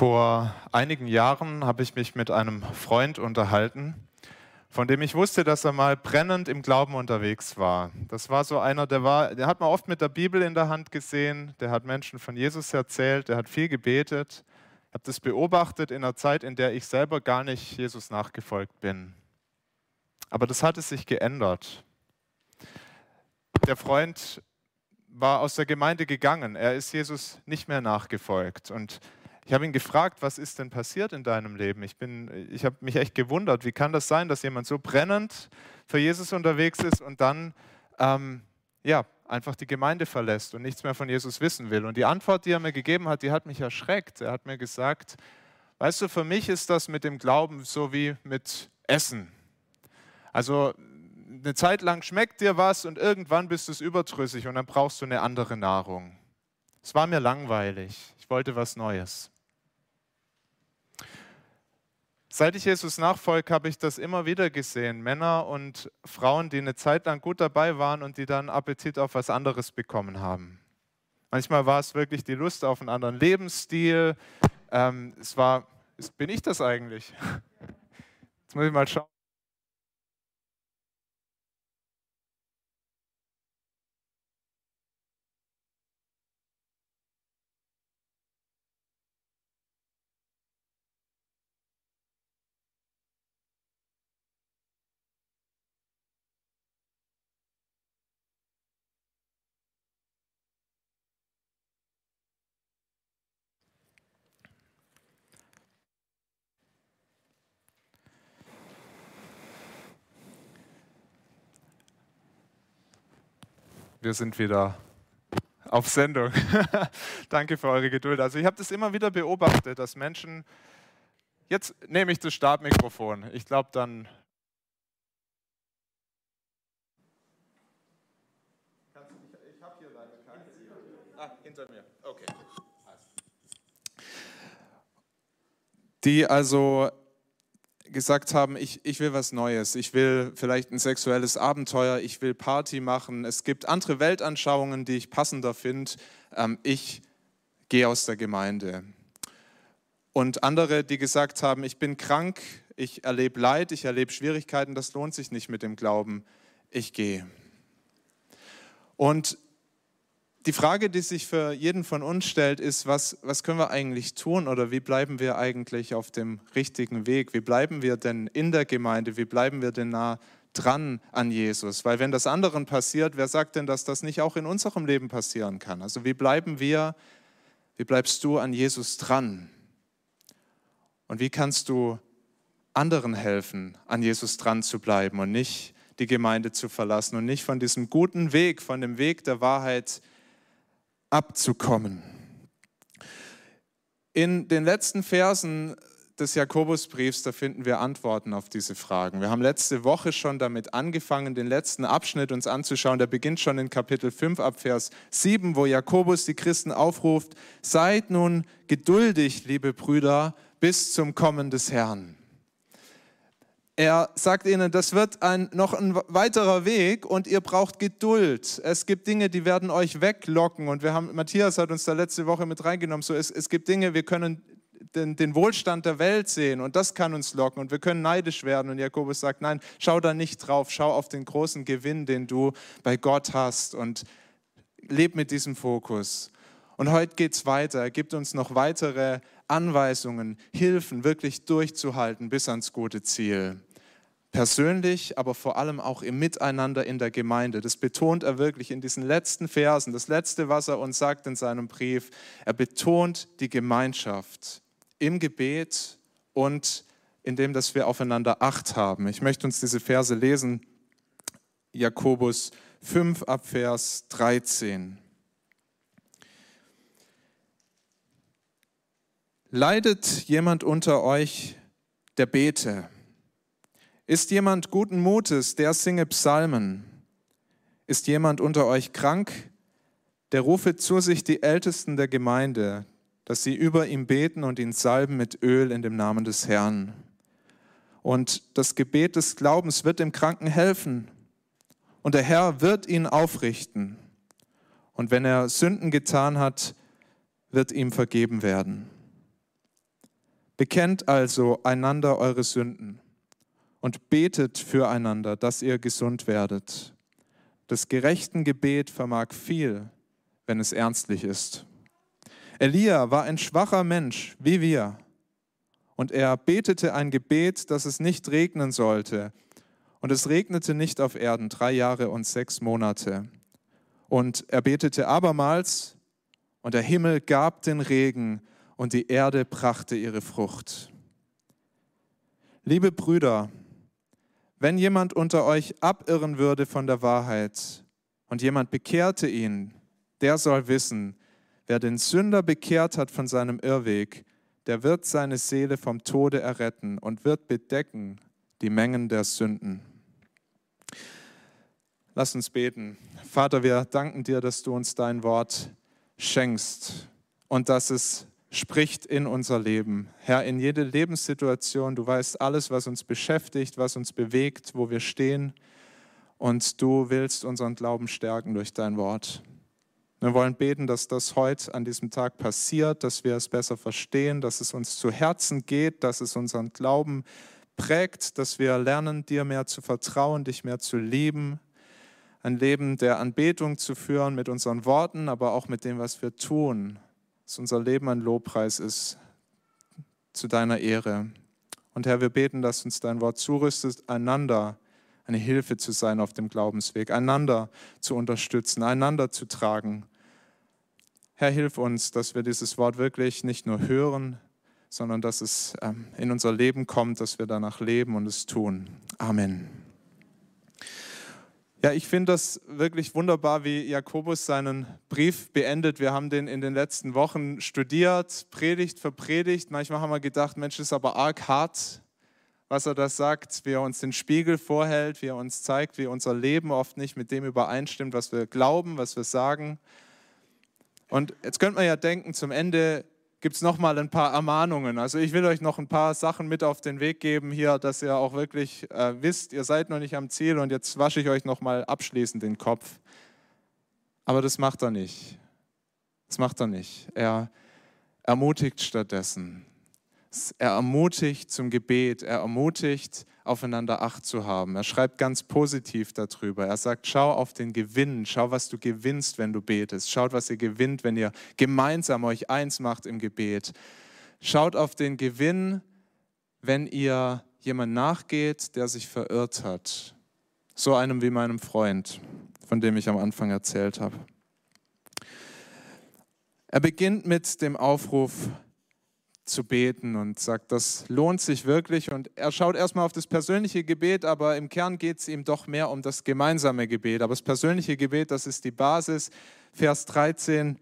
Vor einigen Jahren habe ich mich mit einem Freund unterhalten, von dem ich wusste, dass er mal brennend im Glauben unterwegs war. Das war so einer, der war, der hat man oft mit der Bibel in der Hand gesehen, der hat Menschen von Jesus erzählt, der hat viel gebetet. Ich habe das beobachtet in einer Zeit, in der ich selber gar nicht Jesus nachgefolgt bin. Aber das hatte sich geändert. Der Freund war aus der Gemeinde gegangen. Er ist Jesus nicht mehr nachgefolgt. Und ich habe ihn gefragt, was ist denn passiert in deinem Leben? Ich, ich habe mich echt gewundert, wie kann das sein, dass jemand so brennend für Jesus unterwegs ist und dann ähm, ja, einfach die Gemeinde verlässt und nichts mehr von Jesus wissen will. Und die Antwort, die er mir gegeben hat, die hat mich erschreckt. Er hat mir gesagt, weißt du, für mich ist das mit dem Glauben so wie mit Essen. Also eine Zeit lang schmeckt dir was und irgendwann bist du es überdrüssig und dann brauchst du eine andere Nahrung. Es war mir langweilig. Ich wollte was Neues. Seit ich Jesus nachfolge, habe ich das immer wieder gesehen. Männer und Frauen, die eine Zeit lang gut dabei waren und die dann Appetit auf was anderes bekommen haben. Manchmal war es wirklich die Lust auf einen anderen Lebensstil. Ähm, es war, bin ich das eigentlich? Jetzt muss ich mal schauen. Wir sind wieder auf Sendung. Danke für eure Geduld. Also ich habe das immer wieder beobachtet, dass Menschen, jetzt nehme ich das Startmikrofon, ich glaube dann... Ich habe hier leider keine. Ah, hinter mir, okay. Die also gesagt haben, ich, ich will was Neues, ich will vielleicht ein sexuelles Abenteuer, ich will Party machen, es gibt andere Weltanschauungen, die ich passender finde, ähm, ich gehe aus der Gemeinde. Und andere, die gesagt haben, ich bin krank, ich erlebe Leid, ich erlebe Schwierigkeiten, das lohnt sich nicht mit dem Glauben, ich gehe. Und die Frage, die sich für jeden von uns stellt, ist, was, was können wir eigentlich tun oder wie bleiben wir eigentlich auf dem richtigen Weg? Wie bleiben wir denn in der Gemeinde? Wie bleiben wir denn nah dran an Jesus? Weil wenn das anderen passiert, wer sagt denn, dass das nicht auch in unserem Leben passieren kann? Also wie bleiben wir, wie bleibst du an Jesus dran? Und wie kannst du anderen helfen, an Jesus dran zu bleiben und nicht die Gemeinde zu verlassen und nicht von diesem guten Weg, von dem Weg der Wahrheit abzukommen. In den letzten Versen des Jakobusbriefs, da finden wir Antworten auf diese Fragen. Wir haben letzte Woche schon damit angefangen, den letzten Abschnitt uns anzuschauen. Der beginnt schon in Kapitel 5 ab Vers 7, wo Jakobus die Christen aufruft, seid nun geduldig, liebe Brüder, bis zum Kommen des Herrn. Er sagt ihnen, das wird ein, noch ein weiterer Weg und ihr braucht Geduld. Es gibt Dinge, die werden euch weglocken. Und wir haben, Matthias hat uns da letzte Woche mit reingenommen, so es, es gibt Dinge, wir können den, den, Wohlstand der Welt sehen und das kann uns locken und wir können neidisch werden. Und Jakobus sagt, nein, schau da nicht drauf, schau auf den großen Gewinn, den du bei Gott hast und leb mit diesem Fokus. Und heute geht es weiter. Er gibt uns noch weitere Anweisungen, Hilfen, wirklich durchzuhalten bis ans gute Ziel persönlich, aber vor allem auch im Miteinander in der Gemeinde. Das betont er wirklich in diesen letzten Versen. Das letzte, was er uns sagt in seinem Brief, er betont die Gemeinschaft im Gebet und in dem, dass wir aufeinander Acht haben. Ich möchte uns diese Verse lesen. Jakobus 5 ab Vers 13. Leidet jemand unter euch, der bete? Ist jemand guten Mutes, der singe Psalmen? Ist jemand unter euch krank? Der rufe zu sich die Ältesten der Gemeinde, dass sie über ihm beten und ihn salben mit Öl in dem Namen des Herrn. Und das Gebet des Glaubens wird dem Kranken helfen. Und der Herr wird ihn aufrichten. Und wenn er Sünden getan hat, wird ihm vergeben werden. Bekennt also einander eure Sünden und betet füreinander, dass ihr gesund werdet. Das gerechten Gebet vermag viel, wenn es ernstlich ist. Elia war ein schwacher Mensch wie wir und er betete ein Gebet, dass es nicht regnen sollte. Und es regnete nicht auf Erden drei Jahre und sechs Monate. Und er betete abermals, und der Himmel gab den Regen, und die Erde brachte ihre Frucht. Liebe Brüder, wenn jemand unter euch abirren würde von der Wahrheit und jemand bekehrte ihn, der soll wissen, wer den Sünder bekehrt hat von seinem Irrweg, der wird seine Seele vom Tode erretten und wird bedecken die Mengen der Sünden. Lass uns beten. Vater, wir danken dir, dass du uns dein Wort schenkst und dass es spricht in unser Leben. Herr, in jede Lebenssituation, du weißt alles, was uns beschäftigt, was uns bewegt, wo wir stehen. Und du willst unseren Glauben stärken durch dein Wort. Wir wollen beten, dass das heute an diesem Tag passiert, dass wir es besser verstehen, dass es uns zu Herzen geht, dass es unseren Glauben prägt, dass wir lernen, dir mehr zu vertrauen, dich mehr zu lieben, ein Leben der Anbetung zu führen mit unseren Worten, aber auch mit dem, was wir tun, dass unser Leben ein Lobpreis ist zu deiner Ehre. Und Herr, wir beten, dass uns dein Wort zurüstet, einander eine Hilfe zu sein auf dem Glaubensweg, einander zu unterstützen, einander zu tragen Herr, hilf uns, dass wir dieses Wort wirklich nicht nur hören, sondern dass es ähm, in unser Leben kommt, dass wir danach leben und es tun. Amen. Ja, ich finde das wirklich wunderbar, wie Jakobus seinen Brief beendet. Wir haben den in den letzten Wochen studiert, Predigt für Predigt. Manchmal haben wir gedacht, Mensch, ist aber arg hart, was er da sagt, wie er uns den Spiegel vorhält, wie er uns zeigt, wie unser Leben oft nicht mit dem übereinstimmt, was wir glauben, was wir sagen. Und jetzt könnte man ja denken, zum Ende gibt es nochmal ein paar Ermahnungen. Also ich will euch noch ein paar Sachen mit auf den Weg geben hier, dass ihr auch wirklich äh, wisst, ihr seid noch nicht am Ziel und jetzt wasche ich euch nochmal abschließend den Kopf. Aber das macht er nicht. Das macht er nicht. Er ermutigt stattdessen. Er ermutigt zum Gebet. Er ermutigt, aufeinander Acht zu haben. Er schreibt ganz positiv darüber. Er sagt, schau auf den Gewinn, schau, was du gewinnst, wenn du betest. Schaut, was ihr gewinnt, wenn ihr gemeinsam euch eins macht im Gebet. Schaut auf den Gewinn, wenn ihr jemand nachgeht, der sich verirrt hat. So einem wie meinem Freund, von dem ich am Anfang erzählt habe. Er beginnt mit dem Aufruf, zu beten und sagt, das lohnt sich wirklich. Und er schaut erstmal auf das persönliche Gebet, aber im Kern geht es ihm doch mehr um das gemeinsame Gebet. Aber das persönliche Gebet, das ist die Basis. Vers 13,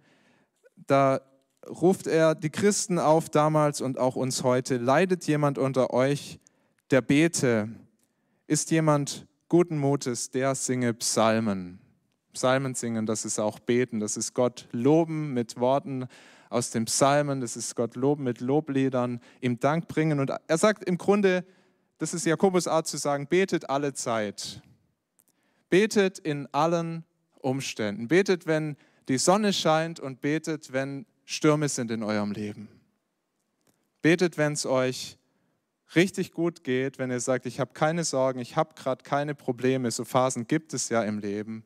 da ruft er die Christen auf damals und auch uns heute. Leidet jemand unter euch, der bete? Ist jemand guten Mutes, der singe Psalmen? Psalmen singen, das ist auch beten, das ist Gott loben mit Worten aus den Psalmen, das ist Gott loben mit Lobliedern, ihm Dank bringen. Und er sagt im Grunde, das ist Jakobus Art zu sagen, betet alle Zeit. Betet in allen Umständen. Betet, wenn die Sonne scheint und betet, wenn Stürme sind in eurem Leben. Betet, wenn es euch richtig gut geht, wenn ihr sagt, ich habe keine Sorgen, ich habe gerade keine Probleme, so Phasen gibt es ja im Leben,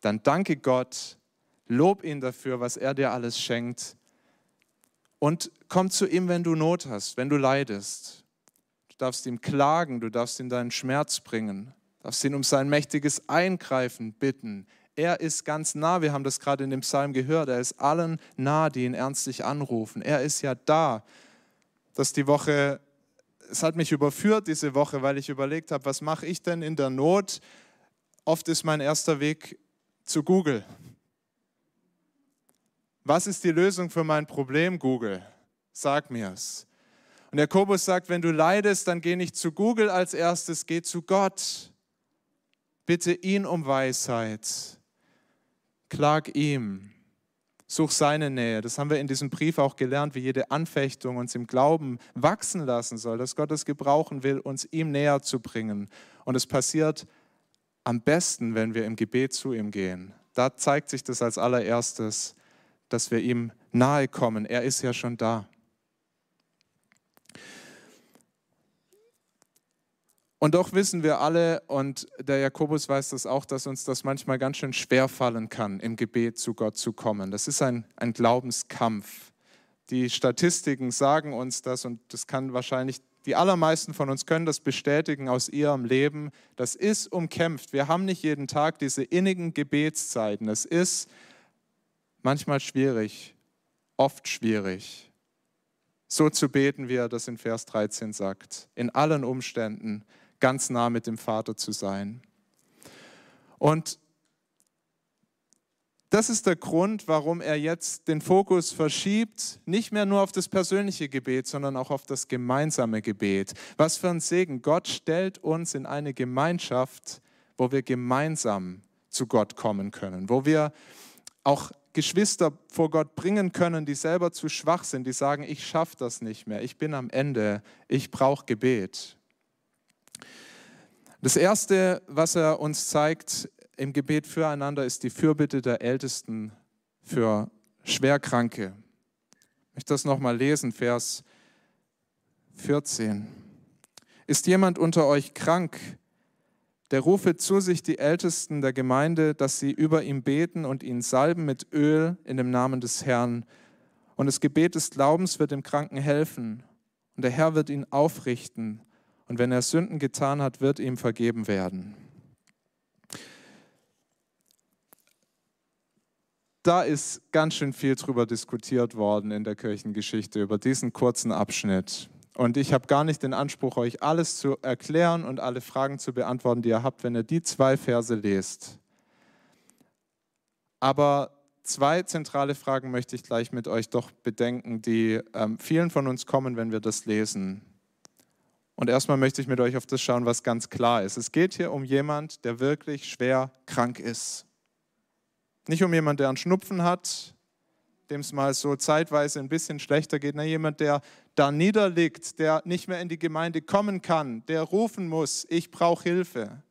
dann danke Gott, Lob ihn dafür, was er dir alles schenkt. Und komm zu ihm, wenn du Not hast, wenn du leidest. Du darfst ihm klagen, du darfst ihm deinen Schmerz bringen, du darfst ihn um sein mächtiges Eingreifen bitten. Er ist ganz nah, wir haben das gerade in dem Psalm gehört, er ist allen nah, die ihn ernstlich anrufen. Er ist ja da. Das die Woche, es hat mich überführt diese Woche, weil ich überlegt habe, was mache ich denn in der Not? Oft ist mein erster Weg zu Google. Was ist die Lösung für mein Problem, Google? Sag mir's. Und Jakobus sagt, wenn du leidest, dann geh nicht zu Google als erstes, geh zu Gott. Bitte ihn um Weisheit. Klag ihm. Such seine Nähe. Das haben wir in diesem Brief auch gelernt, wie jede Anfechtung uns im Glauben wachsen lassen soll, dass Gott es gebrauchen will, uns ihm näher zu bringen. Und es passiert am besten, wenn wir im Gebet zu ihm gehen. Da zeigt sich das als allererstes dass wir ihm nahe kommen. Er ist ja schon da. Und doch wissen wir alle, und der Jakobus weiß das auch, dass uns das manchmal ganz schön schwer fallen kann, im Gebet zu Gott zu kommen. Das ist ein, ein Glaubenskampf. Die Statistiken sagen uns das, und das kann wahrscheinlich die allermeisten von uns können das bestätigen aus ihrem Leben. Das ist umkämpft. Wir haben nicht jeden Tag diese innigen Gebetszeiten. Es ist manchmal schwierig, oft schwierig, so zu beten, wie er das in Vers 13 sagt. In allen Umständen ganz nah mit dem Vater zu sein. Und das ist der Grund, warum er jetzt den Fokus verschiebt, nicht mehr nur auf das persönliche Gebet, sondern auch auf das gemeinsame Gebet. Was für ein Segen. Gott stellt uns in eine Gemeinschaft, wo wir gemeinsam zu Gott kommen können, wo wir auch Geschwister vor Gott bringen können, die selber zu schwach sind, die sagen, ich schaffe das nicht mehr, ich bin am Ende, ich brauche Gebet. Das Erste, was er uns zeigt im Gebet füreinander, ist die Fürbitte der Ältesten für Schwerkranke. Ich möchte das nochmal lesen, Vers 14. Ist jemand unter euch krank, der rufe zu sich die Ältesten der Gemeinde, dass sie über ihn beten und ihn salben mit Öl in dem Namen des Herrn. Und das Gebet des Glaubens wird dem Kranken helfen, und der Herr wird ihn aufrichten und wenn er Sünden getan hat, wird ihm vergeben werden. Da ist ganz schön viel drüber diskutiert worden in der Kirchengeschichte, über diesen kurzen Abschnitt. Und ich habe gar nicht den Anspruch, euch alles zu erklären und alle Fragen zu beantworten, die ihr habt, wenn ihr die zwei Verse lest. Aber zwei zentrale Fragen möchte ich gleich mit euch doch bedenken, die ähm, vielen von uns kommen, wenn wir das lesen. Und erstmal möchte ich mit euch auf das schauen, was ganz klar ist. Es geht hier um jemand, der wirklich schwer krank ist. Nicht um jemand, der einen Schnupfen hat, dem es mal so zeitweise ein bisschen schlechter geht. Nein, jemand, der da niederliegt, der nicht mehr in die Gemeinde kommen kann, der rufen muss, ich brauche Hilfe.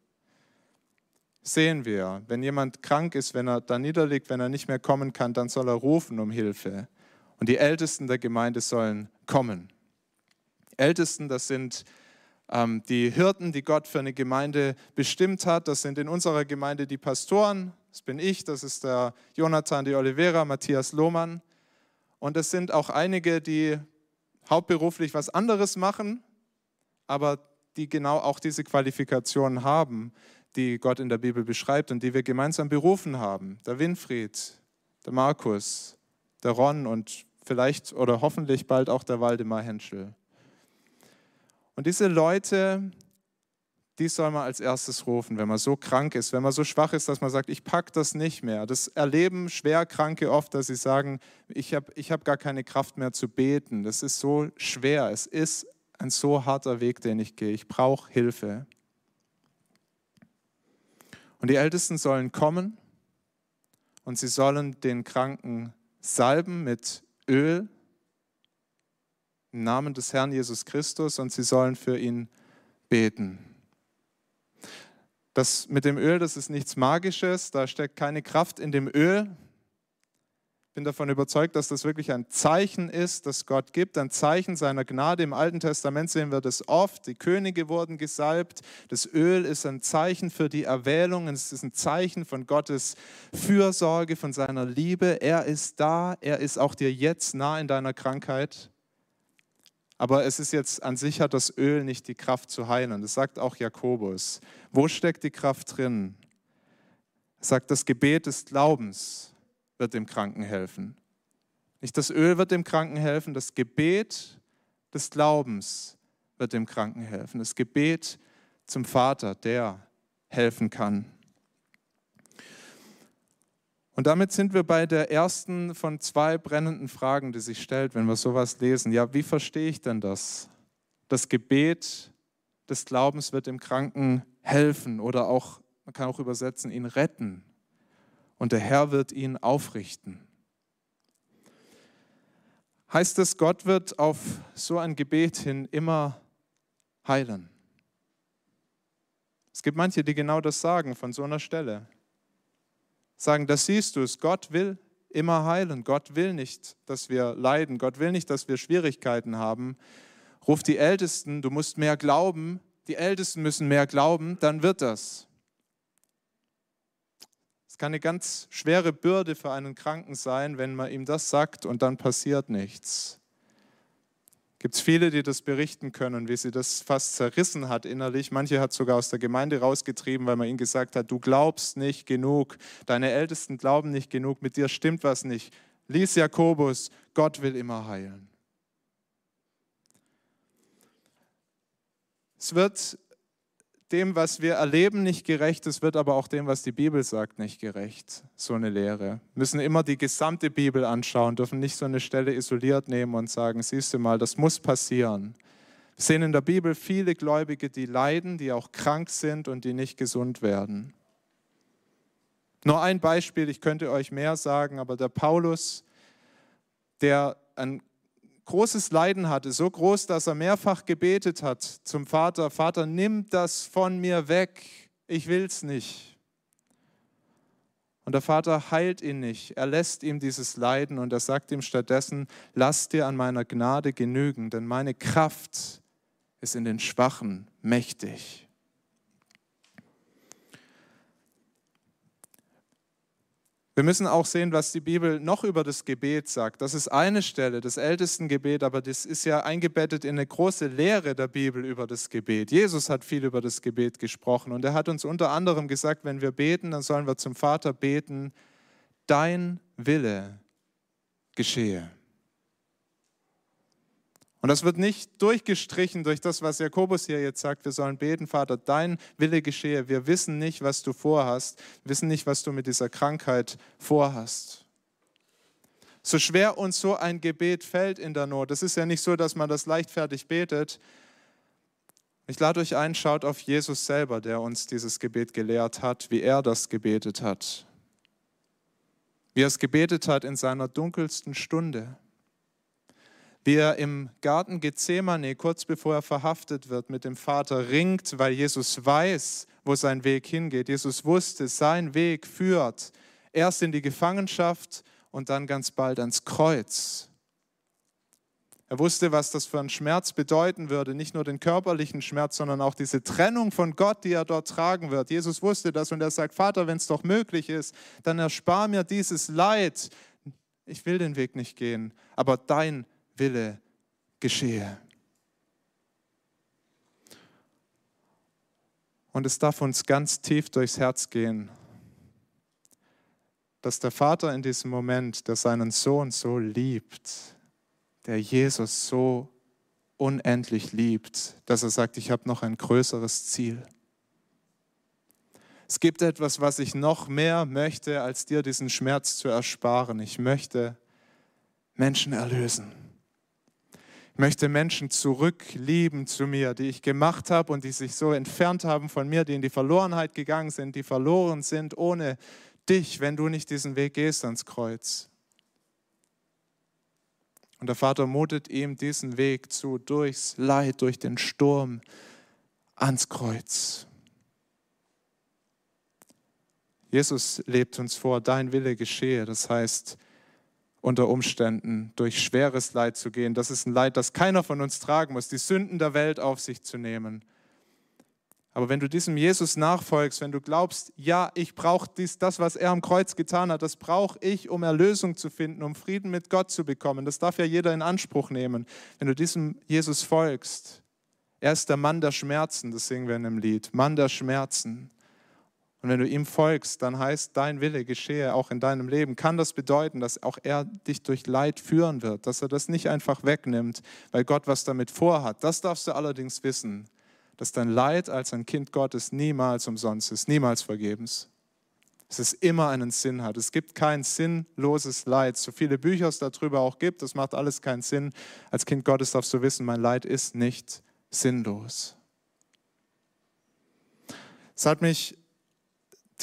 Sehen wir, wenn jemand krank ist, wenn er da niederliegt, wenn er nicht mehr kommen kann, dann soll er rufen um Hilfe. Und die Ältesten der Gemeinde sollen kommen. Ältesten, das sind ähm, die Hirten, die Gott für eine Gemeinde bestimmt hat. Das sind in unserer Gemeinde die Pastoren, das bin ich, das ist der Jonathan de Oliveira, Matthias Lohmann. Und es sind auch einige, die hauptberuflich was anderes machen, aber die genau auch diese Qualifikationen haben, die Gott in der Bibel beschreibt und die wir gemeinsam berufen haben. Der Winfried, der Markus, der Ron und vielleicht oder hoffentlich bald auch der Waldemar Henschel. Und diese Leute, die soll man als erstes rufen, wenn man so krank ist, wenn man so schwach ist, dass man sagt, ich packe das nicht mehr. Das erleben Schwerkranke oft, dass sie sagen, ich habe ich hab gar keine Kraft mehr zu beten. Das ist so schwer. Es ist ein so harter Weg, den ich gehe. Ich brauche Hilfe. Und die Ältesten sollen kommen und sie sollen den Kranken salben mit Öl im Namen des Herrn Jesus Christus und sie sollen für ihn beten. Das mit dem Öl, das ist nichts Magisches, da steckt keine Kraft in dem Öl. Ich bin davon überzeugt, dass das wirklich ein Zeichen ist, das Gott gibt, ein Zeichen seiner Gnade. Im Alten Testament sehen wir das oft. Die Könige wurden gesalbt. Das Öl ist ein Zeichen für die Erwählung. Es ist ein Zeichen von Gottes Fürsorge, von seiner Liebe. Er ist da. Er ist auch dir jetzt nah in deiner Krankheit. Aber es ist jetzt an sich hat das Öl nicht die Kraft zu heilen. Das sagt auch Jakobus. Wo steckt die Kraft drin? Er sagt, das Gebet des Glaubens wird dem Kranken helfen. Nicht das Öl wird dem Kranken helfen, das Gebet des Glaubens wird dem Kranken helfen. Das Gebet zum Vater, der helfen kann. Und damit sind wir bei der ersten von zwei brennenden Fragen, die sich stellt, wenn wir sowas lesen. Ja, wie verstehe ich denn das? Das Gebet des Glaubens wird dem Kranken helfen oder auch, man kann auch übersetzen, ihn retten. Und der Herr wird ihn aufrichten. Heißt es, Gott wird auf so ein Gebet hin immer heilen? Es gibt manche, die genau das sagen von so einer Stelle sagen, das siehst du es, Gott will immer heilen. Gott will nicht, dass wir leiden. Gott will nicht, dass wir Schwierigkeiten haben. Ruf die Ältesten, du musst mehr glauben, die Ältesten müssen mehr glauben, dann wird das. Es kann eine ganz schwere Bürde für einen Kranken sein, wenn man ihm das sagt und dann passiert nichts. Gibt es viele, die das berichten können, wie sie das fast zerrissen hat innerlich. Manche hat sogar aus der Gemeinde rausgetrieben, weil man ihnen gesagt hat, du glaubst nicht genug, deine Ältesten glauben nicht genug, mit dir stimmt was nicht. Lies Jakobus, Gott will immer heilen. Es wird dem, was wir erleben, nicht gerecht, es wird aber auch dem, was die Bibel sagt, nicht gerecht. So eine Lehre. Wir müssen immer die gesamte Bibel anschauen, dürfen nicht so eine Stelle isoliert nehmen und sagen, siehst du mal, das muss passieren. Wir sehen in der Bibel viele Gläubige, die leiden, die auch krank sind und die nicht gesund werden. Nur ein Beispiel, ich könnte euch mehr sagen, aber der Paulus, der ein großes Leiden hatte, so groß, dass er mehrfach gebetet hat zum Vater, Vater, nimm das von mir weg, ich will es nicht. Und der Vater heilt ihn nicht, er lässt ihm dieses Leiden und er sagt ihm stattdessen, lass dir an meiner Gnade genügen, denn meine Kraft ist in den Schwachen mächtig. Wir müssen auch sehen, was die Bibel noch über das Gebet sagt. Das ist eine Stelle, das ältesten Gebet, aber das ist ja eingebettet in eine große Lehre der Bibel über das Gebet. Jesus hat viel über das Gebet gesprochen und er hat uns unter anderem gesagt, wenn wir beten, dann sollen wir zum Vater beten, dein Wille geschehe. Und das wird nicht durchgestrichen durch das, was Jakobus hier jetzt sagt. Wir sollen beten, Vater, dein Wille geschehe. Wir wissen nicht, was du vorhast, wir wissen nicht, was du mit dieser Krankheit vorhast. So schwer uns so ein Gebet fällt in der Not, das ist ja nicht so, dass man das leichtfertig betet. Ich lade euch ein, schaut auf Jesus selber, der uns dieses Gebet gelehrt hat, wie er das gebetet hat. Wie er es gebetet hat in seiner dunkelsten Stunde wie er im Garten Gethsemane, kurz bevor er verhaftet wird, mit dem Vater ringt, weil Jesus weiß, wo sein Weg hingeht. Jesus wusste, sein Weg führt erst in die Gefangenschaft und dann ganz bald ans Kreuz. Er wusste, was das für ein Schmerz bedeuten würde, nicht nur den körperlichen Schmerz, sondern auch diese Trennung von Gott, die er dort tragen wird. Jesus wusste das und er sagt, Vater, wenn es doch möglich ist, dann erspar mir dieses Leid. Ich will den Weg nicht gehen, aber dein Wille geschehe. Und es darf uns ganz tief durchs Herz gehen, dass der Vater in diesem Moment, der seinen Sohn so liebt, der Jesus so unendlich liebt, dass er sagt, ich habe noch ein größeres Ziel. Es gibt etwas, was ich noch mehr möchte, als dir diesen Schmerz zu ersparen. Ich möchte Menschen erlösen. Ich möchte Menschen zurücklieben zu mir, die ich gemacht habe und die sich so entfernt haben von mir, die in die Verlorenheit gegangen sind, die verloren sind ohne dich, wenn du nicht diesen Weg gehst ans Kreuz. Und der Vater mutet ihm diesen Weg zu, durchs Leid, durch den Sturm ans Kreuz. Jesus lebt uns vor, dein Wille geschehe. Das heißt, unter Umständen durch schweres Leid zu gehen. Das ist ein Leid, das keiner von uns tragen muss, die Sünden der Welt auf sich zu nehmen. Aber wenn du diesem Jesus nachfolgst, wenn du glaubst, ja, ich brauche das, was er am Kreuz getan hat, das brauche ich, um Erlösung zu finden, um Frieden mit Gott zu bekommen, das darf ja jeder in Anspruch nehmen. Wenn du diesem Jesus folgst, er ist der Mann der Schmerzen, das singen wir in dem Lied, Mann der Schmerzen. Und wenn du ihm folgst, dann heißt dein Wille geschehe auch in deinem Leben. Kann das bedeuten, dass auch er dich durch Leid führen wird, dass er das nicht einfach wegnimmt, weil Gott was damit vorhat. Das darfst du allerdings wissen, dass dein Leid als ein Kind Gottes niemals umsonst ist, niemals vergebens. Dass es immer einen Sinn hat. Es gibt kein sinnloses Leid. So viele Bücher es darüber auch gibt, das macht alles keinen Sinn. Als Kind Gottes darfst du wissen, mein Leid ist nicht sinnlos. Es hat mich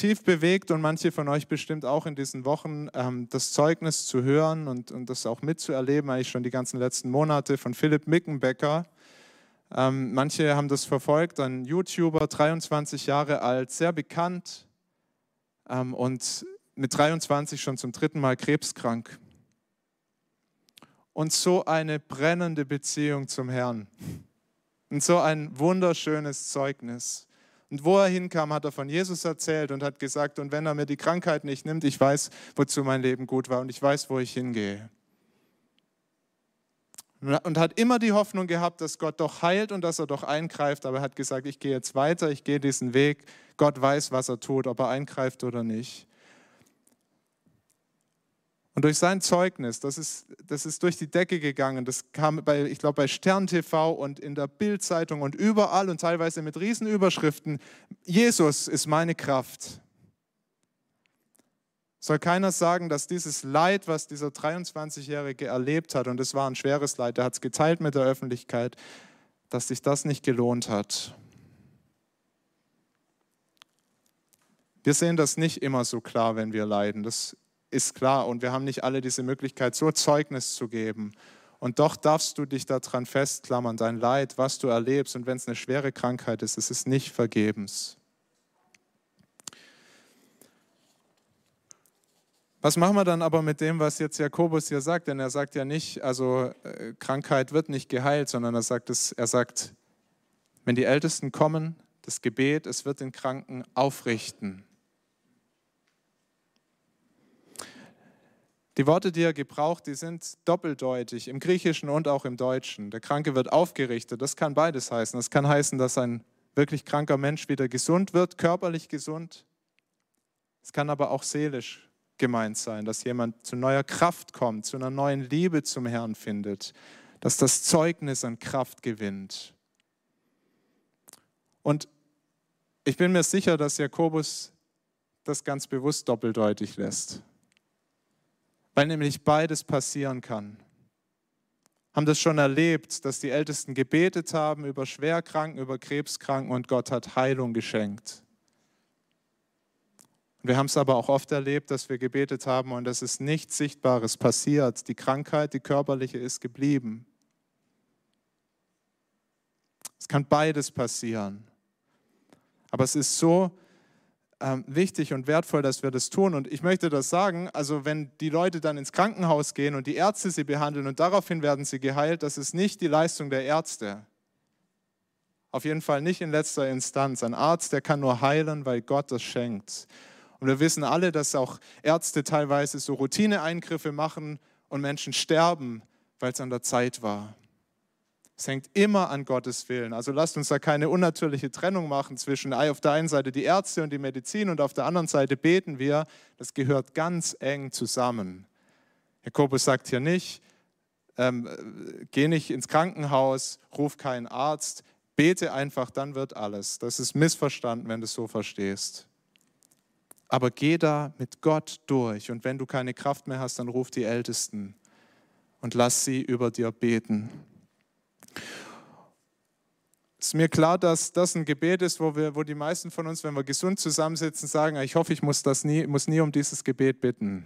tief bewegt und manche von euch bestimmt auch in diesen Wochen, ähm, das Zeugnis zu hören und, und das auch mitzuerleben, eigentlich schon die ganzen letzten Monate von Philipp Mickenbecker. Ähm, manche haben das verfolgt, ein YouTuber, 23 Jahre alt, sehr bekannt ähm, und mit 23 schon zum dritten Mal krebskrank. Und so eine brennende Beziehung zum Herrn. Und so ein wunderschönes Zeugnis. Und wo er hinkam, hat er von Jesus erzählt und hat gesagt, und wenn er mir die Krankheit nicht nimmt, ich weiß, wozu mein Leben gut war und ich weiß, wo ich hingehe. Und hat immer die Hoffnung gehabt, dass Gott doch heilt und dass er doch eingreift, aber er hat gesagt, ich gehe jetzt weiter, ich gehe diesen Weg. Gott weiß, was er tut, ob er eingreift oder nicht. Und durch sein Zeugnis, das ist, das ist durch die Decke gegangen, das kam bei, ich glaube, bei Stern TV und in der Bildzeitung und überall und teilweise mit Riesenüberschriften, Jesus ist meine Kraft. Soll keiner sagen, dass dieses Leid, was dieser 23-Jährige erlebt hat, und es war ein schweres Leid, er hat es geteilt mit der Öffentlichkeit, dass sich das nicht gelohnt hat. Wir sehen das nicht immer so klar, wenn wir leiden. Das ist klar und wir haben nicht alle diese Möglichkeit, so Zeugnis zu geben. Und doch darfst du dich daran festklammern, dein Leid, was du erlebst. Und wenn es eine schwere Krankheit ist, es ist nicht vergebens. Was machen wir dann aber mit dem, was jetzt Jakobus hier sagt? Denn er sagt ja nicht, also äh, Krankheit wird nicht geheilt, sondern er sagt, es, er sagt, wenn die Ältesten kommen, das Gebet, es wird den Kranken aufrichten. Die Worte, die er gebraucht, die sind doppeldeutig im Griechischen und auch im Deutschen. Der Kranke wird aufgerichtet. Das kann beides heißen. Das kann heißen, dass ein wirklich kranker Mensch wieder gesund wird, körperlich gesund. Es kann aber auch seelisch gemeint sein, dass jemand zu neuer Kraft kommt, zu einer neuen Liebe zum Herrn findet, dass das Zeugnis an Kraft gewinnt. Und ich bin mir sicher, dass Jakobus das ganz bewusst doppeldeutig lässt weil nämlich beides passieren kann. Haben das schon erlebt, dass die Ältesten gebetet haben über Schwerkranken, über Krebskranken und Gott hat Heilung geschenkt. Wir haben es aber auch oft erlebt, dass wir gebetet haben und es ist nichts Sichtbares passiert. Die Krankheit, die körperliche, ist geblieben. Es kann beides passieren. Aber es ist so ähm, wichtig und wertvoll, dass wir das tun. Und ich möchte das sagen, also wenn die Leute dann ins Krankenhaus gehen und die Ärzte sie behandeln und daraufhin werden sie geheilt, das ist nicht die Leistung der Ärzte. Auf jeden Fall nicht in letzter Instanz. Ein Arzt, der kann nur heilen, weil Gott das schenkt. Und wir wissen alle, dass auch Ärzte teilweise so Routineeingriffe machen und Menschen sterben, weil es an der Zeit war. Es hängt immer an Gottes Willen. Also lasst uns da keine unnatürliche Trennung machen zwischen auf der einen Seite die Ärzte und die Medizin und auf der anderen Seite beten wir. Das gehört ganz eng zusammen. Jakobus sagt hier nicht, ähm, geh nicht ins Krankenhaus, ruf keinen Arzt, bete einfach, dann wird alles. Das ist missverstanden, wenn du es so verstehst. Aber geh da mit Gott durch und wenn du keine Kraft mehr hast, dann ruf die Ältesten und lass sie über dir beten. Es ist mir klar, dass das ein Gebet ist, wo, wir, wo die meisten von uns, wenn wir gesund zusammensitzen, sagen, ich hoffe, ich muss, das nie, muss nie um dieses Gebet bitten.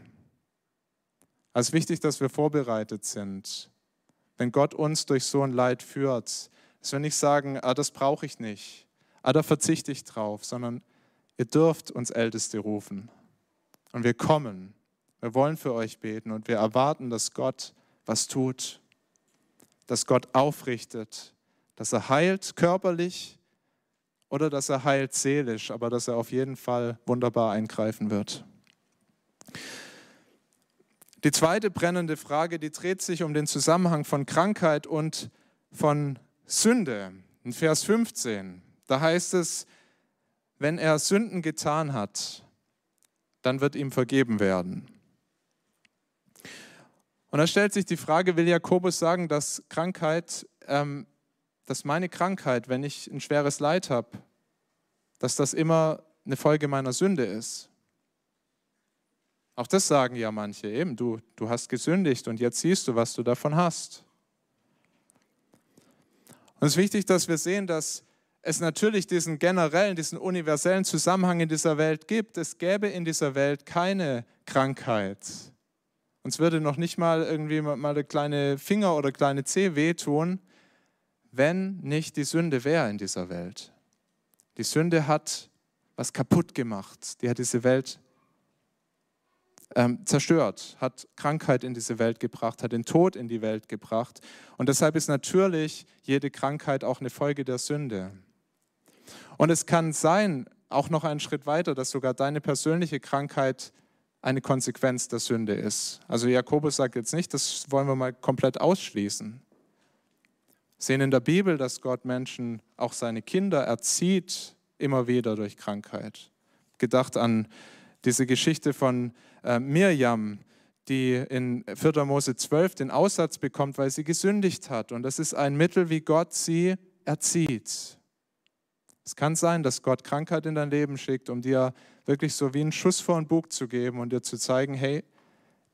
Also es ist wichtig, dass wir vorbereitet sind. Wenn Gott uns durch so ein Leid führt, dass wir nicht sagen, ah, das brauche ich nicht, ah, da verzichte ich drauf, sondern ihr dürft uns Älteste rufen. Und wir kommen. Wir wollen für euch beten und wir erwarten, dass Gott was tut dass Gott aufrichtet, dass er heilt körperlich oder dass er heilt seelisch, aber dass er auf jeden Fall wunderbar eingreifen wird. Die zweite brennende Frage, die dreht sich um den Zusammenhang von Krankheit und von Sünde. In Vers 15, da heißt es, wenn er Sünden getan hat, dann wird ihm vergeben werden. Und da stellt sich die Frage, will Jakobus sagen, dass Krankheit, ähm, dass meine Krankheit, wenn ich ein schweres Leid habe, dass das immer eine Folge meiner Sünde ist? Auch das sagen ja manche eben, du, du hast gesündigt und jetzt siehst du, was du davon hast. Und es ist wichtig, dass wir sehen, dass es natürlich diesen generellen, diesen universellen Zusammenhang in dieser Welt gibt. Es gäbe in dieser Welt keine Krankheit, uns würde noch nicht mal irgendwie mal eine kleine Finger oder kleine Zeh wehtun, wenn nicht die Sünde wäre in dieser Welt. Die Sünde hat was kaputt gemacht. Die hat diese Welt ähm, zerstört, hat Krankheit in diese Welt gebracht, hat den Tod in die Welt gebracht. Und deshalb ist natürlich jede Krankheit auch eine Folge der Sünde. Und es kann sein, auch noch einen Schritt weiter, dass sogar deine persönliche Krankheit eine Konsequenz der Sünde ist. Also Jakobus sagt jetzt nicht, das wollen wir mal komplett ausschließen. Sehen in der Bibel, dass Gott Menschen, auch seine Kinder, erzieht, immer wieder durch Krankheit. Gedacht an diese Geschichte von äh, Mirjam, die in 4. Mose 12 den Aussatz bekommt, weil sie gesündigt hat. Und das ist ein Mittel, wie Gott sie erzieht. Es kann sein, dass Gott Krankheit in dein Leben schickt, um dir wirklich so wie einen Schuss vor den Bug zu geben und dir zu zeigen, hey,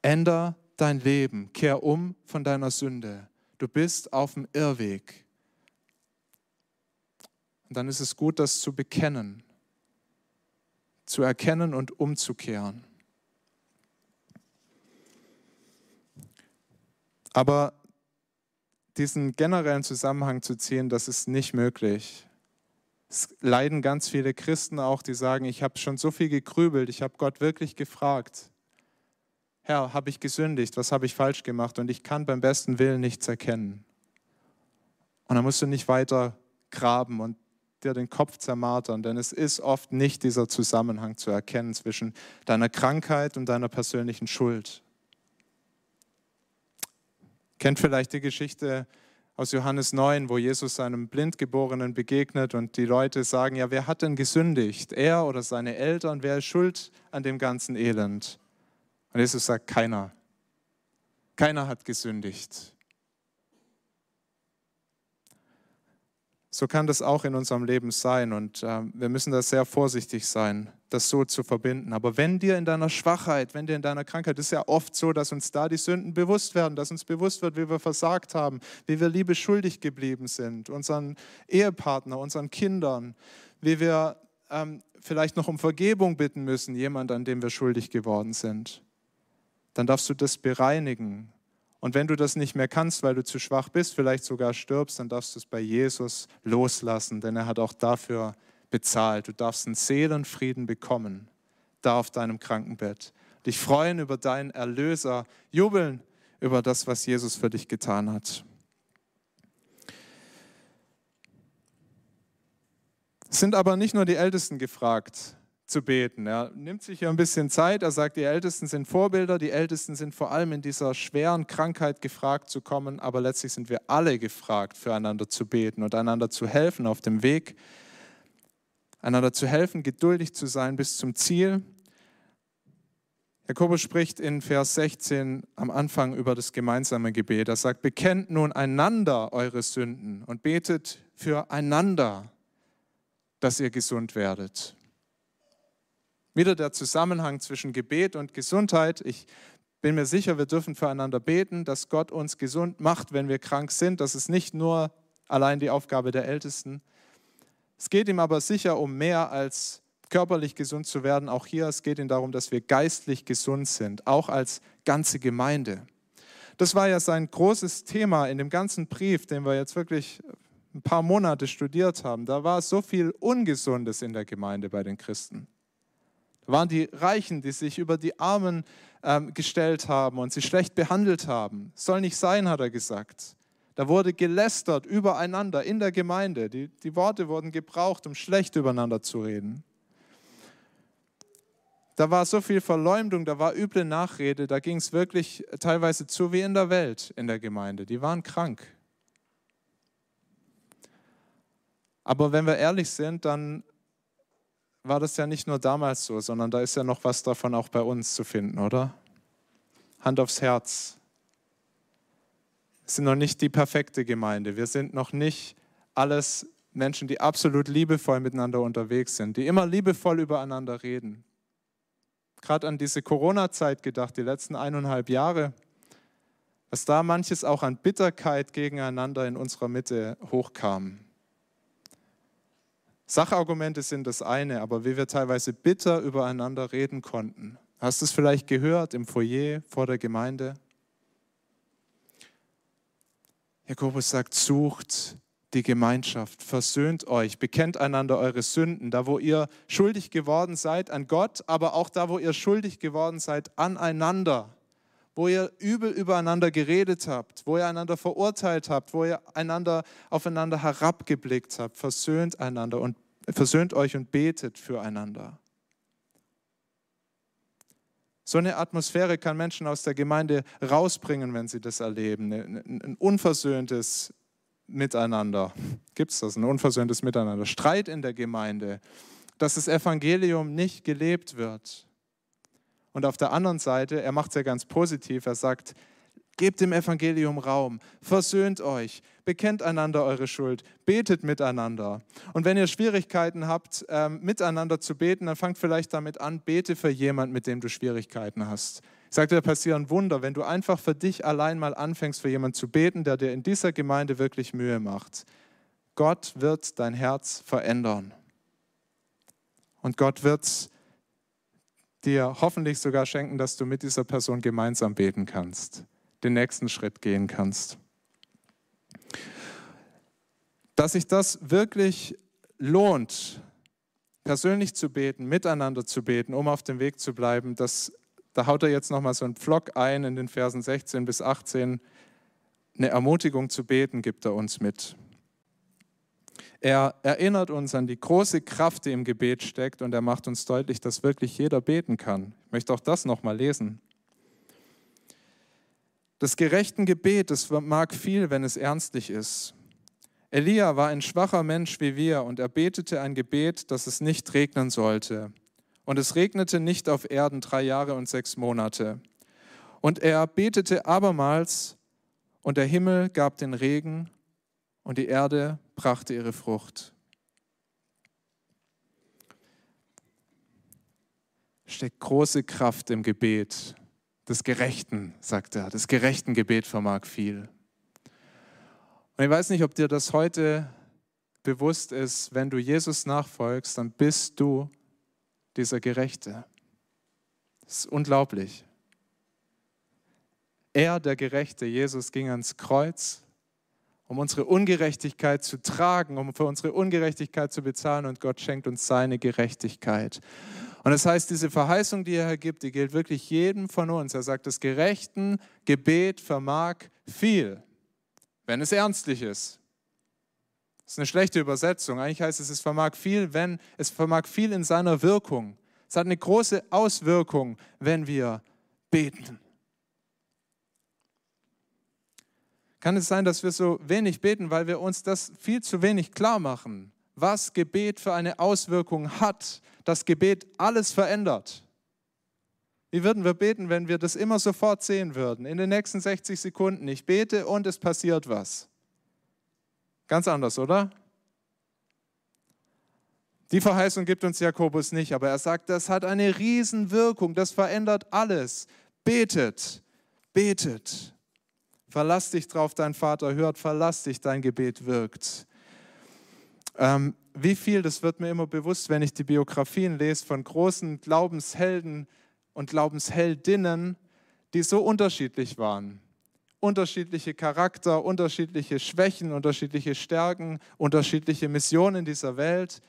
änder dein Leben, kehr um von deiner Sünde. Du bist auf dem Irrweg. Und dann ist es gut, das zu bekennen, zu erkennen und umzukehren. Aber diesen generellen Zusammenhang zu ziehen, das ist nicht möglich. Es leiden ganz viele Christen auch, die sagen, ich habe schon so viel gegrübelt, ich habe Gott wirklich gefragt. Herr, habe ich gesündigt? Was habe ich falsch gemacht? Und ich kann beim besten Willen nichts erkennen. Und dann musst du nicht weiter graben und dir den Kopf zermartern, denn es ist oft nicht dieser Zusammenhang zu erkennen zwischen deiner Krankheit und deiner persönlichen Schuld. Kennt vielleicht die Geschichte aus Johannes 9, wo Jesus seinem Blindgeborenen begegnet und die Leute sagen, ja, wer hat denn gesündigt? Er oder seine Eltern? Wer ist schuld an dem ganzen Elend? Und Jesus sagt, keiner. Keiner hat gesündigt. So kann das auch in unserem Leben sein und äh, wir müssen da sehr vorsichtig sein, das so zu verbinden. Aber wenn dir in deiner Schwachheit, wenn dir in deiner Krankheit, ist ja oft so, dass uns da die Sünden bewusst werden, dass uns bewusst wird, wie wir versagt haben, wie wir Liebe schuldig geblieben sind, unseren Ehepartner, unseren Kindern, wie wir ähm, vielleicht noch um Vergebung bitten müssen, jemand, an dem wir schuldig geworden sind. Dann darfst du das bereinigen und wenn du das nicht mehr kannst, weil du zu schwach bist, vielleicht sogar stirbst, dann darfst du es bei Jesus loslassen, denn er hat auch dafür bezahlt. Du darfst einen Seelenfrieden bekommen, da auf deinem Krankenbett. Dich freuen über deinen Erlöser, jubeln über das, was Jesus für dich getan hat. Es sind aber nicht nur die Ältesten gefragt, zu beten. Er nimmt sich hier ein bisschen Zeit. Er sagt, die Ältesten sind Vorbilder. Die Ältesten sind vor allem in dieser schweren Krankheit gefragt zu kommen. Aber letztlich sind wir alle gefragt, füreinander zu beten und einander zu helfen auf dem Weg. Einander zu helfen, geduldig zu sein bis zum Ziel. Jakobus spricht in Vers 16 am Anfang über das gemeinsame Gebet. Er sagt, bekennt nun einander eure Sünden und betet füreinander, dass ihr gesund werdet. Wieder der Zusammenhang zwischen Gebet und Gesundheit. Ich bin mir sicher, wir dürfen füreinander beten, dass Gott uns gesund macht, wenn wir krank sind. Das ist nicht nur allein die Aufgabe der Ältesten. Es geht ihm aber sicher um mehr als körperlich gesund zu werden. Auch hier, es geht ihm darum, dass wir geistlich gesund sind, auch als ganze Gemeinde. Das war ja sein großes Thema in dem ganzen Brief, den wir jetzt wirklich ein paar Monate studiert haben. Da war so viel Ungesundes in der Gemeinde bei den Christen waren die Reichen, die sich über die Armen ähm, gestellt haben und sie schlecht behandelt haben. Soll nicht sein, hat er gesagt. Da wurde gelästert übereinander in der Gemeinde. Die, die Worte wurden gebraucht, um schlecht übereinander zu reden. Da war so viel Verleumdung, da war üble Nachrede, da ging es wirklich teilweise zu wie in der Welt in der Gemeinde. Die waren krank. Aber wenn wir ehrlich sind, dann war das ja nicht nur damals so, sondern da ist ja noch was davon auch bei uns zu finden, oder? Hand aufs Herz. Wir sind noch nicht die perfekte Gemeinde. Wir sind noch nicht alles Menschen, die absolut liebevoll miteinander unterwegs sind, die immer liebevoll übereinander reden. Gerade an diese Corona-Zeit gedacht, die letzten eineinhalb Jahre, was da manches auch an Bitterkeit gegeneinander in unserer Mitte hochkam. Sachargumente sind das eine, aber wie wir teilweise bitter übereinander reden konnten. Hast du es vielleicht gehört im Foyer vor der Gemeinde? Jakobus sagt, sucht die Gemeinschaft, versöhnt euch, bekennt einander eure Sünden, da wo ihr schuldig geworden seid an Gott, aber auch da wo ihr schuldig geworden seid aneinander, wo ihr übel übereinander geredet habt, wo ihr einander verurteilt habt, wo ihr einander aufeinander herabgeblickt habt, versöhnt einander und versöhnt euch und betet füreinander. So eine Atmosphäre kann Menschen aus der Gemeinde rausbringen, wenn sie das erleben. Ein unversöhntes Miteinander. Gibt es das? Ein unversöhntes Miteinander. Streit in der Gemeinde. Dass das Evangelium nicht gelebt wird. Und auf der anderen Seite, er macht es ja ganz positiv, er sagt, Gebt dem Evangelium Raum, versöhnt euch, bekennt einander eure Schuld, betet miteinander. Und wenn ihr Schwierigkeiten habt, ähm, miteinander zu beten, dann fangt vielleicht damit an, bete für jemanden, mit dem du Schwierigkeiten hast. Ich sagte, da passieren Wunder, wenn du einfach für dich allein mal anfängst, für jemanden zu beten, der dir in dieser Gemeinde wirklich Mühe macht. Gott wird dein Herz verändern. Und Gott wird dir hoffentlich sogar schenken, dass du mit dieser Person gemeinsam beten kannst den nächsten Schritt gehen kannst. Dass sich das wirklich lohnt, persönlich zu beten, miteinander zu beten, um auf dem Weg zu bleiben, das, da haut er jetzt nochmal so einen Pflock ein in den Versen 16 bis 18. Eine Ermutigung zu beten gibt er uns mit. Er erinnert uns an die große Kraft, die im Gebet steckt und er macht uns deutlich, dass wirklich jeder beten kann. Ich möchte auch das nochmal lesen. Das gerechten Gebet, das mag viel, wenn es ernstlich ist. Elia war ein schwacher Mensch wie wir und er betete ein Gebet, dass es nicht regnen sollte. Und es regnete nicht auf Erden drei Jahre und sechs Monate. Und er betete abermals und der Himmel gab den Regen und die Erde brachte ihre Frucht. Steckt große Kraft im Gebet des Gerechten, sagt er. Das gerechten Gebet vermag viel. Und ich weiß nicht, ob dir das heute bewusst ist, wenn du Jesus nachfolgst, dann bist du dieser Gerechte. Das ist unglaublich. Er, der Gerechte, Jesus, ging ans Kreuz, um unsere Ungerechtigkeit zu tragen, um für unsere Ungerechtigkeit zu bezahlen und Gott schenkt uns seine Gerechtigkeit. Und das heißt, diese Verheißung, die er hier gibt, die gilt wirklich jedem von uns. Er sagt, das gerechten Gebet vermag viel, wenn es ernstlich ist. Das ist eine schlechte Übersetzung. Eigentlich heißt es, es vermag viel, wenn es vermag viel in seiner Wirkung. Es hat eine große Auswirkung, wenn wir beten. Kann es sein, dass wir so wenig beten, weil wir uns das viel zu wenig klar machen, was Gebet für eine Auswirkung hat das Gebet alles verändert. Wie würden wir beten, wenn wir das immer sofort sehen würden? In den nächsten 60 Sekunden. Ich bete und es passiert was. Ganz anders, oder? Die Verheißung gibt uns Jakobus nicht, aber er sagt, das hat eine Riesenwirkung, das verändert alles. Betet, betet. Verlass dich drauf, dein Vater hört, verlass dich, dein Gebet wirkt. Ähm, wie viel, das wird mir immer bewusst, wenn ich die Biografien lese von großen Glaubenshelden und Glaubensheldinnen, die so unterschiedlich waren. Unterschiedliche Charakter, unterschiedliche Schwächen, unterschiedliche Stärken, unterschiedliche Missionen dieser Welt.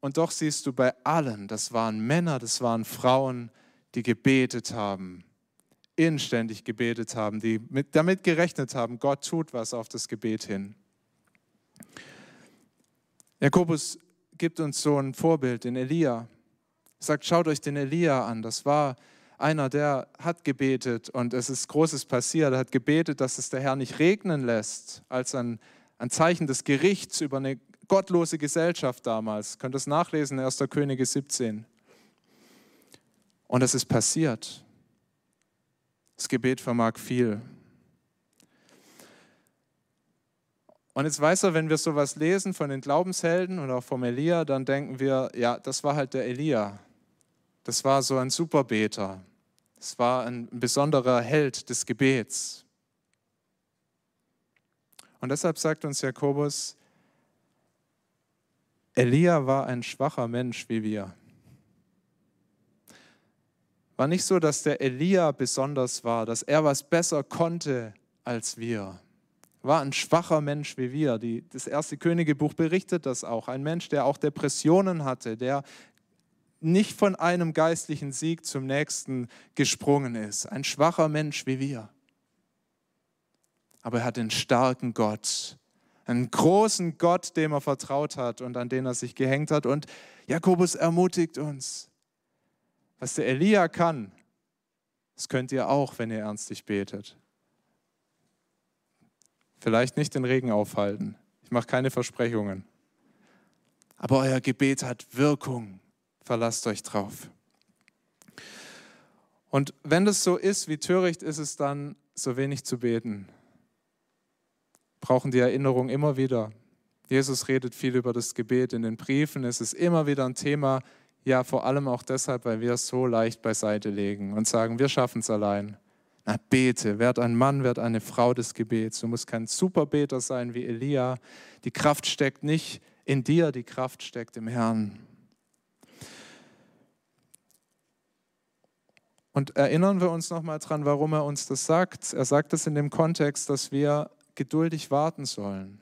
Und doch siehst du bei allen, das waren Männer, das waren Frauen, die gebetet haben, inständig gebetet haben, die mit, damit gerechnet haben, Gott tut was auf das Gebet hin. Jakobus gibt uns so ein Vorbild in Elia. Er sagt, schaut euch den Elia an. Das war einer, der hat gebetet und es ist Großes passiert. Er hat gebetet, dass es der Herr nicht regnen lässt, als ein, ein Zeichen des Gerichts über eine gottlose Gesellschaft damals. Ihr könnt das nachlesen, 1. Könige 17. Und es ist passiert. Das Gebet vermag viel. Und jetzt weiß er, wenn wir sowas lesen von den Glaubenshelden und auch vom Elia, dann denken wir, ja, das war halt der Elia. Das war so ein Superbeter. Das war ein besonderer Held des Gebets. Und deshalb sagt uns Jakobus, Elia war ein schwacher Mensch wie wir. War nicht so, dass der Elia besonders war, dass er was besser konnte als wir war ein schwacher Mensch wie wir. Die, das erste Königebuch berichtet das auch. Ein Mensch, der auch Depressionen hatte, der nicht von einem geistlichen Sieg zum nächsten gesprungen ist. Ein schwacher Mensch wie wir. Aber er hat einen starken Gott, einen großen Gott, dem er vertraut hat und an den er sich gehängt hat. Und Jakobus ermutigt uns, was der Elia kann, das könnt ihr auch, wenn ihr ernstlich betet. Vielleicht nicht den Regen aufhalten. Ich mache keine Versprechungen. Aber euer Gebet hat Wirkung. Verlasst euch drauf. Und wenn das so ist, wie töricht ist es dann, so wenig zu beten? Brauchen die Erinnerung immer wieder. Jesus redet viel über das Gebet in den Briefen. Es ist immer wieder ein Thema, ja, vor allem auch deshalb, weil wir es so leicht beiseite legen und sagen, wir schaffen es allein. Na, bete, werd ein Mann, werd eine Frau des Gebets. Du musst kein Superbeter sein wie Elia. Die Kraft steckt nicht in dir, die Kraft steckt im Herrn. Und erinnern wir uns nochmal dran, warum er uns das sagt. Er sagt es in dem Kontext, dass wir geduldig warten sollen.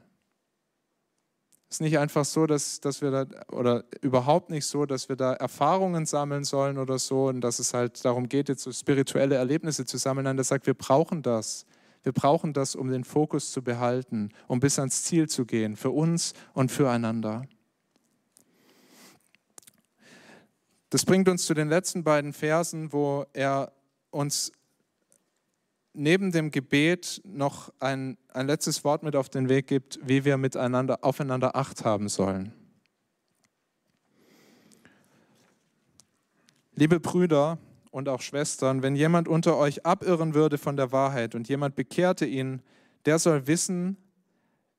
Es ist nicht einfach so, dass, dass wir da, oder überhaupt nicht so, dass wir da Erfahrungen sammeln sollen oder so und dass es halt darum geht, jetzt so spirituelle Erlebnisse zu sammeln. Nein, er sagt, wir brauchen das. Wir brauchen das, um den Fokus zu behalten, um bis ans Ziel zu gehen, für uns und füreinander. Das bringt uns zu den letzten beiden Versen, wo er uns neben dem Gebet noch ein, ein letztes Wort mit auf den Weg gibt, wie wir miteinander aufeinander Acht haben sollen. Liebe Brüder und auch Schwestern, wenn jemand unter euch abirren würde von der Wahrheit und jemand bekehrte ihn, der soll wissen,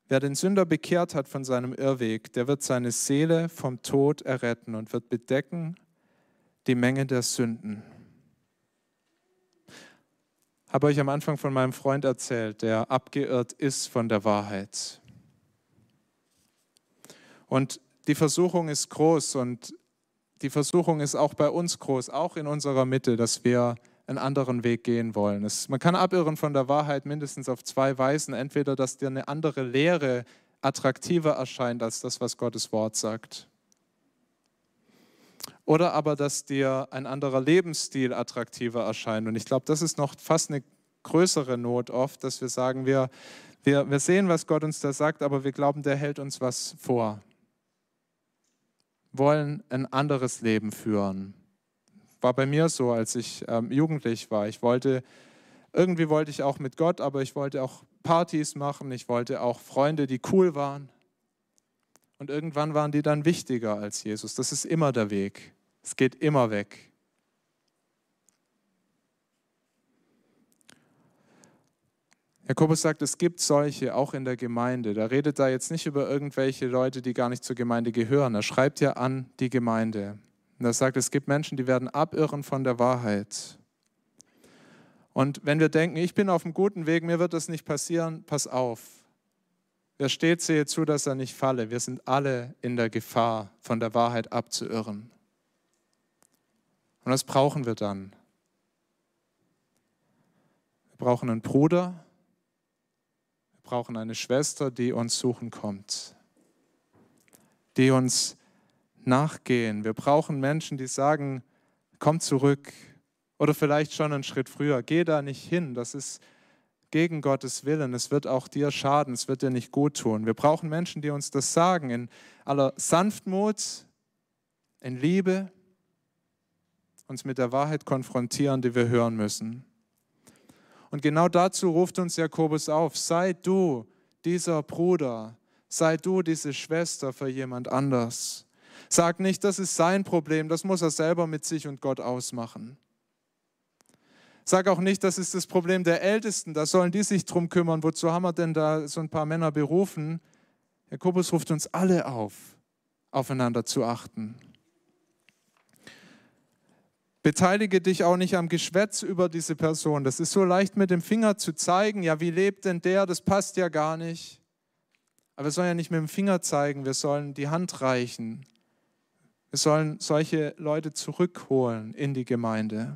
wer den Sünder bekehrt hat von seinem Irrweg, der wird seine Seele vom Tod erretten und wird bedecken die Menge der Sünden. Habe euch am Anfang von meinem Freund erzählt, der abgeirrt ist von der Wahrheit. Und die Versuchung ist groß und die Versuchung ist auch bei uns groß, auch in unserer Mitte, dass wir einen anderen Weg gehen wollen. Es, man kann abirren von der Wahrheit mindestens auf zwei Weisen. Entweder, dass dir eine andere Lehre attraktiver erscheint als das, was Gottes Wort sagt. Oder aber, dass dir ein anderer Lebensstil attraktiver erscheint. Und ich glaube, das ist noch fast eine größere Not oft, dass wir sagen, wir, wir, wir sehen, was Gott uns da sagt, aber wir glauben, der hält uns was vor. Wollen ein anderes Leben führen. War bei mir so, als ich ähm, jugendlich war. Ich wollte, irgendwie wollte ich auch mit Gott, aber ich wollte auch Partys machen. Ich wollte auch Freunde, die cool waren. Und irgendwann waren die dann wichtiger als Jesus. Das ist immer der Weg. Es geht immer weg. Jakobus sagt, es gibt solche auch in der Gemeinde. Da redet er jetzt nicht über irgendwelche Leute, die gar nicht zur Gemeinde gehören. Er schreibt ja an die Gemeinde. Und er sagt, es gibt Menschen, die werden abirren von der Wahrheit. Und wenn wir denken, ich bin auf einem guten Weg, mir wird das nicht passieren, pass auf. Wer steht, sehe zu, dass er nicht falle. Wir sind alle in der Gefahr, von der Wahrheit abzuirren. Und was brauchen wir dann? Wir brauchen einen Bruder, wir brauchen eine Schwester, die uns suchen kommt, die uns nachgehen. Wir brauchen Menschen, die sagen, komm zurück. Oder vielleicht schon einen Schritt früher, geh da nicht hin. Das ist gegen Gottes Willen. Es wird auch dir schaden, es wird dir nicht gut tun. Wir brauchen Menschen, die uns das sagen, in aller Sanftmut, in Liebe, uns mit der Wahrheit konfrontieren, die wir hören müssen. Und genau dazu ruft uns Jakobus auf, sei du dieser Bruder, sei du diese Schwester für jemand anders. Sag nicht, das ist sein Problem, das muss er selber mit sich und Gott ausmachen. Sag auch nicht, das ist das Problem der Ältesten, da sollen die sich drum kümmern. Wozu haben wir denn da so ein paar Männer berufen? Jakobus ruft uns alle auf, aufeinander zu achten. Beteilige dich auch nicht am Geschwätz über diese Person. Das ist so leicht mit dem Finger zu zeigen, ja, wie lebt denn der? Das passt ja gar nicht. Aber wir sollen ja nicht mit dem Finger zeigen, wir sollen die Hand reichen. Wir sollen solche Leute zurückholen in die Gemeinde.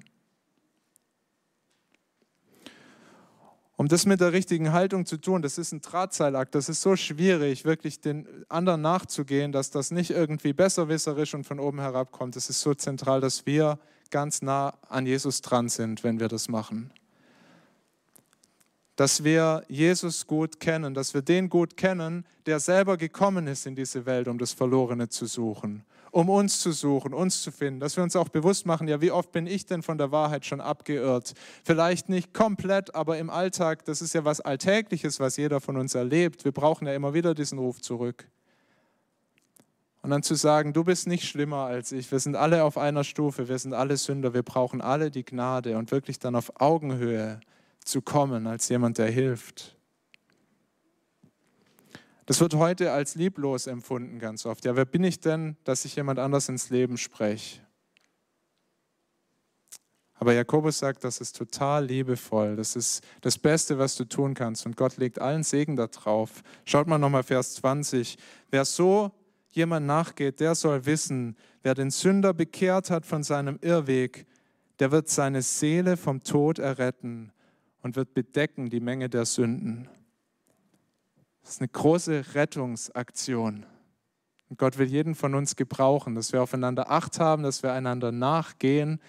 Um das mit der richtigen Haltung zu tun, das ist ein Drahtseilakt, das ist so schwierig, wirklich den anderen nachzugehen, dass das nicht irgendwie besserwisserisch und von oben herabkommt. Es ist so zentral, dass wir ganz nah an Jesus dran sind, wenn wir das machen. Dass wir Jesus gut kennen, dass wir den gut kennen, der selber gekommen ist in diese Welt, um das Verlorene zu suchen um uns zu suchen, uns zu finden, dass wir uns auch bewusst machen, ja, wie oft bin ich denn von der Wahrheit schon abgeirrt? Vielleicht nicht komplett, aber im Alltag, das ist ja was Alltägliches, was jeder von uns erlebt. Wir brauchen ja immer wieder diesen Ruf zurück. Und dann zu sagen, du bist nicht schlimmer als ich, wir sind alle auf einer Stufe, wir sind alle Sünder, wir brauchen alle die Gnade und wirklich dann auf Augenhöhe zu kommen als jemand, der hilft. Das wird heute als lieblos empfunden ganz oft. Ja, wer bin ich denn, dass ich jemand anders ins Leben spreche? Aber Jakobus sagt, das ist total liebevoll. Das ist das Beste, was du tun kannst. Und Gott legt allen Segen darauf. Schaut mal nochmal Vers 20. Wer so jemand nachgeht, der soll wissen, wer den Sünder bekehrt hat von seinem Irrweg, der wird seine Seele vom Tod erretten und wird bedecken die Menge der Sünden. Das ist eine große Rettungsaktion. Und Gott will jeden von uns gebrauchen, dass wir aufeinander Acht haben, dass wir einander nachgehen.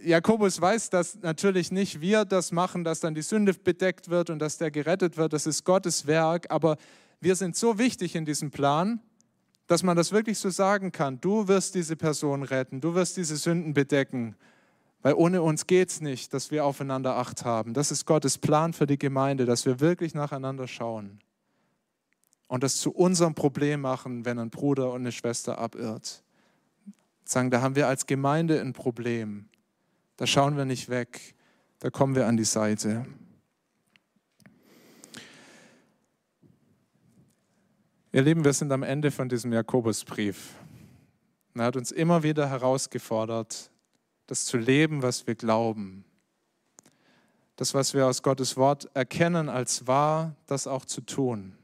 Jakobus weiß, dass natürlich nicht wir das machen, dass dann die Sünde bedeckt wird und dass der gerettet wird. Das ist Gottes Werk. Aber wir sind so wichtig in diesem Plan, dass man das wirklich so sagen kann. Du wirst diese Person retten, du wirst diese Sünden bedecken. Weil ohne uns geht es nicht, dass wir aufeinander Acht haben. Das ist Gottes Plan für die Gemeinde, dass wir wirklich nacheinander schauen und das zu unserem Problem machen, wenn ein Bruder und eine Schwester abirrt. Sagen, da haben wir als Gemeinde ein Problem. Da schauen wir nicht weg, da kommen wir an die Seite. Ihr Lieben, wir sind am Ende von diesem Jakobusbrief. Er hat uns immer wieder herausgefordert, das zu leben, was wir glauben. Das, was wir aus Gottes Wort erkennen als wahr, das auch zu tun.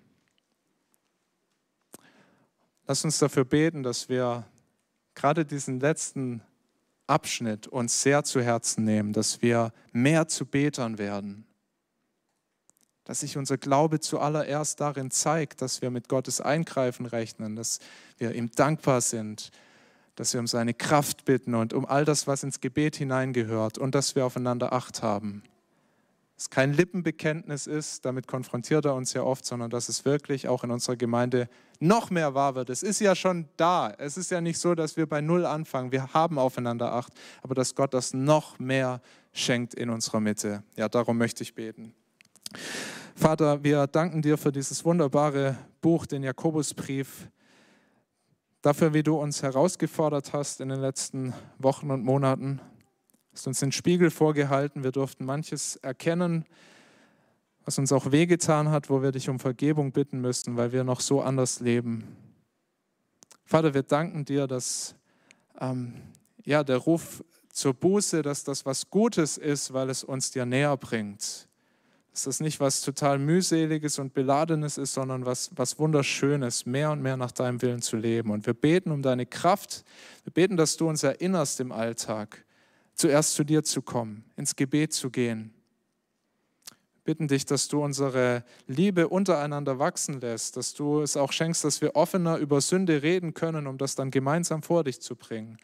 Lass uns dafür beten, dass wir gerade diesen letzten Abschnitt uns sehr zu Herzen nehmen, dass wir mehr zu Betern werden, dass sich unser Glaube zuallererst darin zeigt, dass wir mit Gottes Eingreifen rechnen, dass wir ihm dankbar sind, dass wir um seine Kraft bitten und um all das, was ins Gebet hineingehört und dass wir aufeinander Acht haben. Es kein Lippenbekenntnis ist, damit konfrontiert er uns ja oft, sondern dass es wirklich auch in unserer Gemeinde noch mehr wahr wird. Es ist ja schon da. Es ist ja nicht so, dass wir bei Null anfangen. Wir haben aufeinander Acht, aber dass Gott das noch mehr schenkt in unserer Mitte. Ja, darum möchte ich beten. Vater, wir danken dir für dieses wunderbare Buch, den Jakobusbrief dafür, wie du uns herausgefordert hast in den letzten Wochen und Monaten. Du hast uns den Spiegel vorgehalten. Wir durften manches erkennen, was uns auch wehgetan hat, wo wir dich um Vergebung bitten müssen, weil wir noch so anders leben. Vater, wir danken dir, dass ähm, ja, der Ruf zur Buße, dass das was Gutes ist, weil es uns dir näher bringt dass das nicht was total mühseliges und beladenes ist, sondern was, was wunderschönes, mehr und mehr nach deinem Willen zu leben. Und wir beten um deine Kraft. Wir beten, dass du uns erinnerst im Alltag, zuerst zu dir zu kommen, ins Gebet zu gehen. Wir bitten dich, dass du unsere Liebe untereinander wachsen lässt, dass du es auch schenkst, dass wir offener über Sünde reden können, um das dann gemeinsam vor dich zu bringen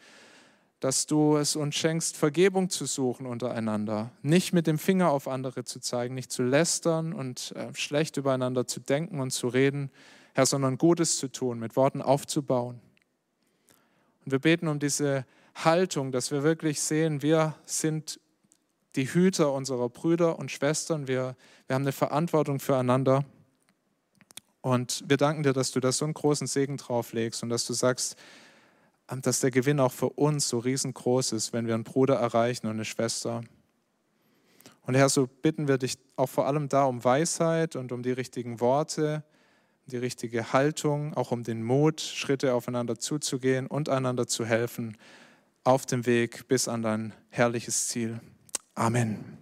dass du es uns schenkst, Vergebung zu suchen untereinander, nicht mit dem Finger auf andere zu zeigen, nicht zu lästern und äh, schlecht übereinander zu denken und zu reden, Herr, sondern Gutes zu tun, mit Worten aufzubauen. Und wir beten um diese Haltung, dass wir wirklich sehen, wir sind die Hüter unserer Brüder und Schwestern, wir, wir haben eine Verantwortung füreinander. Und wir danken dir, dass du da so einen großen Segen drauflegst und dass du sagst, dass der Gewinn auch für uns so riesengroß ist, wenn wir einen Bruder erreichen und eine Schwester. Und Herr, so bitten wir dich auch vor allem da um Weisheit und um die richtigen Worte, die richtige Haltung, auch um den Mut, Schritte aufeinander zuzugehen und einander zu helfen auf dem Weg bis an dein herrliches Ziel. Amen.